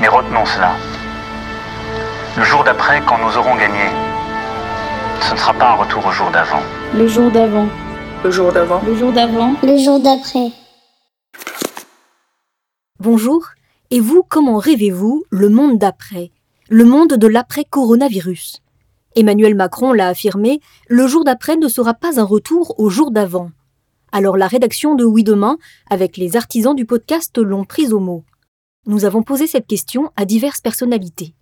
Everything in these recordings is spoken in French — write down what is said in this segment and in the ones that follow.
Mais retenons cela. Le jour d'après, quand nous aurons gagné, ce ne sera pas un retour au jour d'avant. Le jour d'avant. Le jour d'avant. Le jour d'avant. Le jour d'après. Bonjour. Et vous, comment rêvez-vous le monde d'après? Le monde de l'après-coronavirus Emmanuel Macron l'a affirmé, le jour d'après ne sera pas un retour au jour d'avant. Alors la rédaction de Oui Demain, avec les artisans du podcast, l'ont prise au mot. Nous avons posé cette question à diverses personnalités.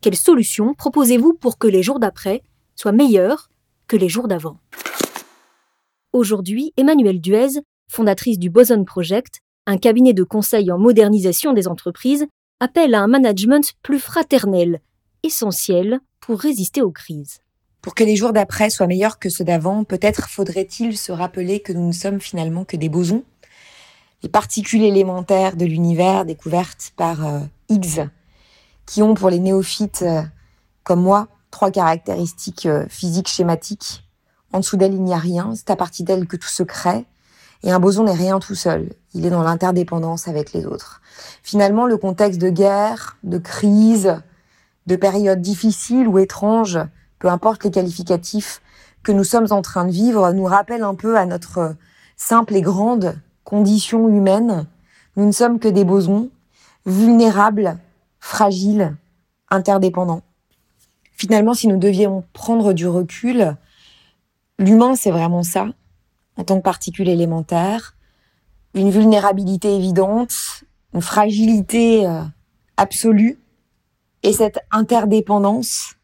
Quelles solutions proposez-vous pour que les jours d'après soient meilleurs que les jours d'avant? Aujourd'hui, Emmanuelle Duez, fondatrice du Boson Project, un cabinet de conseil en modernisation des entreprises, appelle à un management plus fraternel, essentiel pour résister aux crises. Pour que les jours d'après soient meilleurs que ceux d'avant, peut-être faudrait-il se rappeler que nous ne sommes finalement que des bosons, les particules élémentaires de l'univers découvertes par euh, Higgs, qui ont pour les néophytes euh, comme moi trois caractéristiques euh, physiques schématiques. En dessous d'elle, il n'y a rien, c'est à partir d'elle que tout se crée, et un boson n'est rien tout seul, il est dans l'interdépendance avec les autres. Finalement, le contexte de guerre, de crise, de périodes difficiles ou étranges, peu importe les qualificatifs que nous sommes en train de vivre, nous rappelle un peu à notre simple et grande condition humaine. Nous ne sommes que des bosons, vulnérables, fragiles, interdépendants. Finalement, si nous devions prendre du recul, l'humain, c'est vraiment ça, en tant que particule élémentaire, une vulnérabilité évidente, une fragilité euh, absolue, et cette interdépendance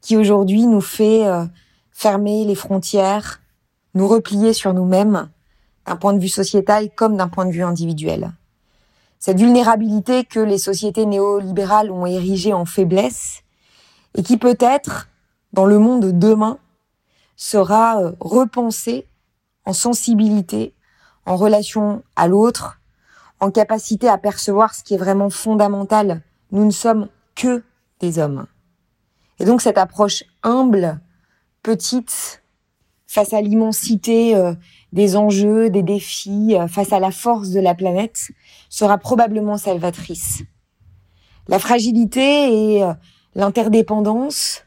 qui aujourd'hui nous fait euh, fermer les frontières, nous replier sur nous-mêmes, d'un point de vue sociétal comme d'un point de vue individuel. Cette vulnérabilité que les sociétés néolibérales ont érigée en faiblesse et qui peut-être, dans le monde de demain, sera euh, repensée en sensibilité, en relation à l'autre, en capacité à percevoir ce qui est vraiment fondamental. Nous ne sommes que des hommes. Et donc cette approche humble, petite, face à l'immensité euh, des enjeux, des défis, euh, face à la force de la planète, sera probablement salvatrice. La fragilité et euh, l'interdépendance,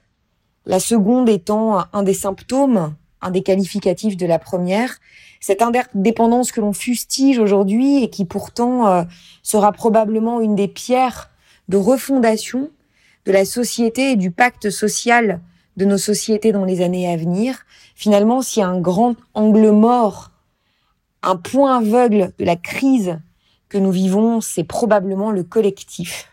la seconde étant un des symptômes, un des qualificatifs de la première, cette interdépendance que l'on fustige aujourd'hui et qui pourtant sera probablement une des pierres de refondation de la société et du pacte social de nos sociétés dans les années à venir. Finalement, s'il y a un grand angle mort, un point aveugle de la crise que nous vivons, c'est probablement le collectif.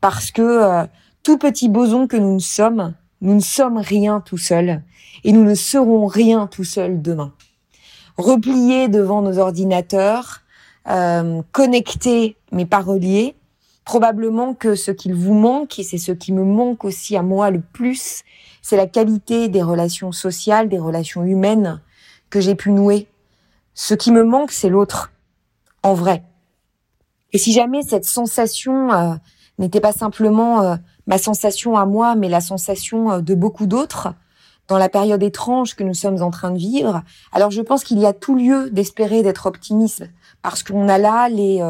Parce que euh, tout petit boson que nous ne sommes, nous ne sommes rien tout seuls et nous ne serons rien tout seuls demain. Repliés devant nos ordinateurs, euh, connectés mais pas reliés, probablement que ce qu'il vous manque, et c'est ce qui me manque aussi à moi le plus, c'est la qualité des relations sociales, des relations humaines que j'ai pu nouer. Ce qui me manque, c'est l'autre, en vrai. Et si jamais cette sensation euh, n'était pas simplement euh, ma sensation à moi, mais la sensation euh, de beaucoup d'autres, dans la période étrange que nous sommes en train de vivre, alors je pense qu'il y a tout lieu d'espérer d'être optimiste, parce qu'on a là les,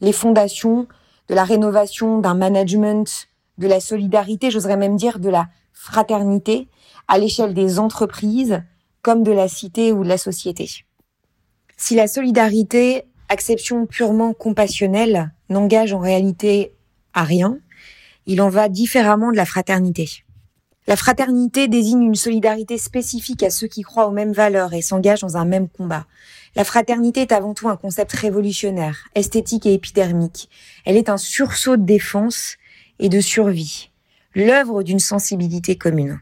les fondations de la rénovation d'un management, de la solidarité, j'oserais même dire de la fraternité à l'échelle des entreprises comme de la cité ou de la société. Si la solidarité, acception purement compassionnelle, n'engage en réalité à rien, il en va différemment de la fraternité. La fraternité désigne une solidarité spécifique à ceux qui croient aux mêmes valeurs et s'engagent dans un même combat. La fraternité est avant tout un concept révolutionnaire, esthétique et épidermique. Elle est un sursaut de défense et de survie, l'œuvre d'une sensibilité commune.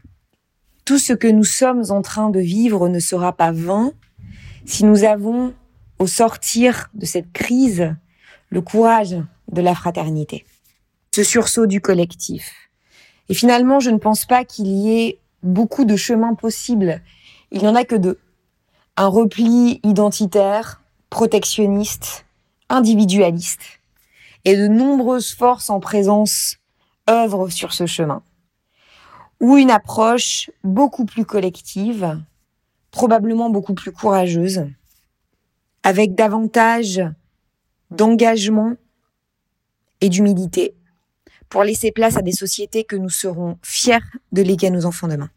Tout ce que nous sommes en train de vivre ne sera pas vain si nous avons, au sortir de cette crise, le courage de la fraternité, ce sursaut du collectif. Et finalement, je ne pense pas qu'il y ait beaucoup de chemins possibles. Il n'y en a que deux un repli identitaire, protectionniste, individualiste, et de nombreuses forces en présence œuvrent sur ce chemin, ou une approche beaucoup plus collective, probablement beaucoup plus courageuse, avec davantage d'engagement et d'humilité, pour laisser place à des sociétés que nous serons fiers de léguer à nos enfants demain.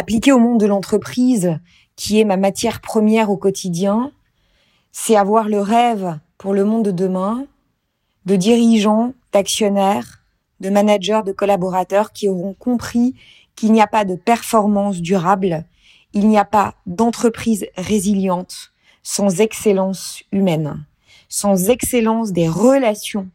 Appliquer au monde de l'entreprise, qui est ma matière première au quotidien, c'est avoir le rêve pour le monde de demain de dirigeants, d'actionnaires, de managers, de collaborateurs qui auront compris qu'il n'y a pas de performance durable, il n'y a pas d'entreprise résiliente sans excellence humaine, sans excellence des relations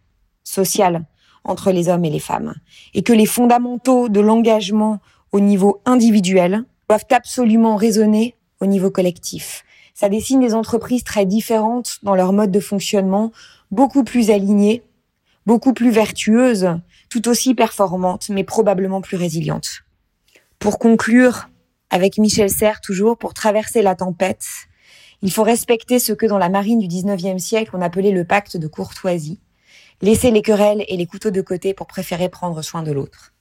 sociales entre les hommes et les femmes, et que les fondamentaux de l'engagement au niveau individuel doivent absolument résonner au niveau collectif. Ça dessine des entreprises très différentes dans leur mode de fonctionnement, beaucoup plus alignées, beaucoup plus vertueuses, tout aussi performantes, mais probablement plus résilientes. Pour conclure, avec Michel Serres toujours, pour traverser la tempête, il faut respecter ce que dans la marine du 19e siècle on appelait le pacte de courtoisie, laisser les querelles et les couteaux de côté pour préférer prendre soin de l'autre.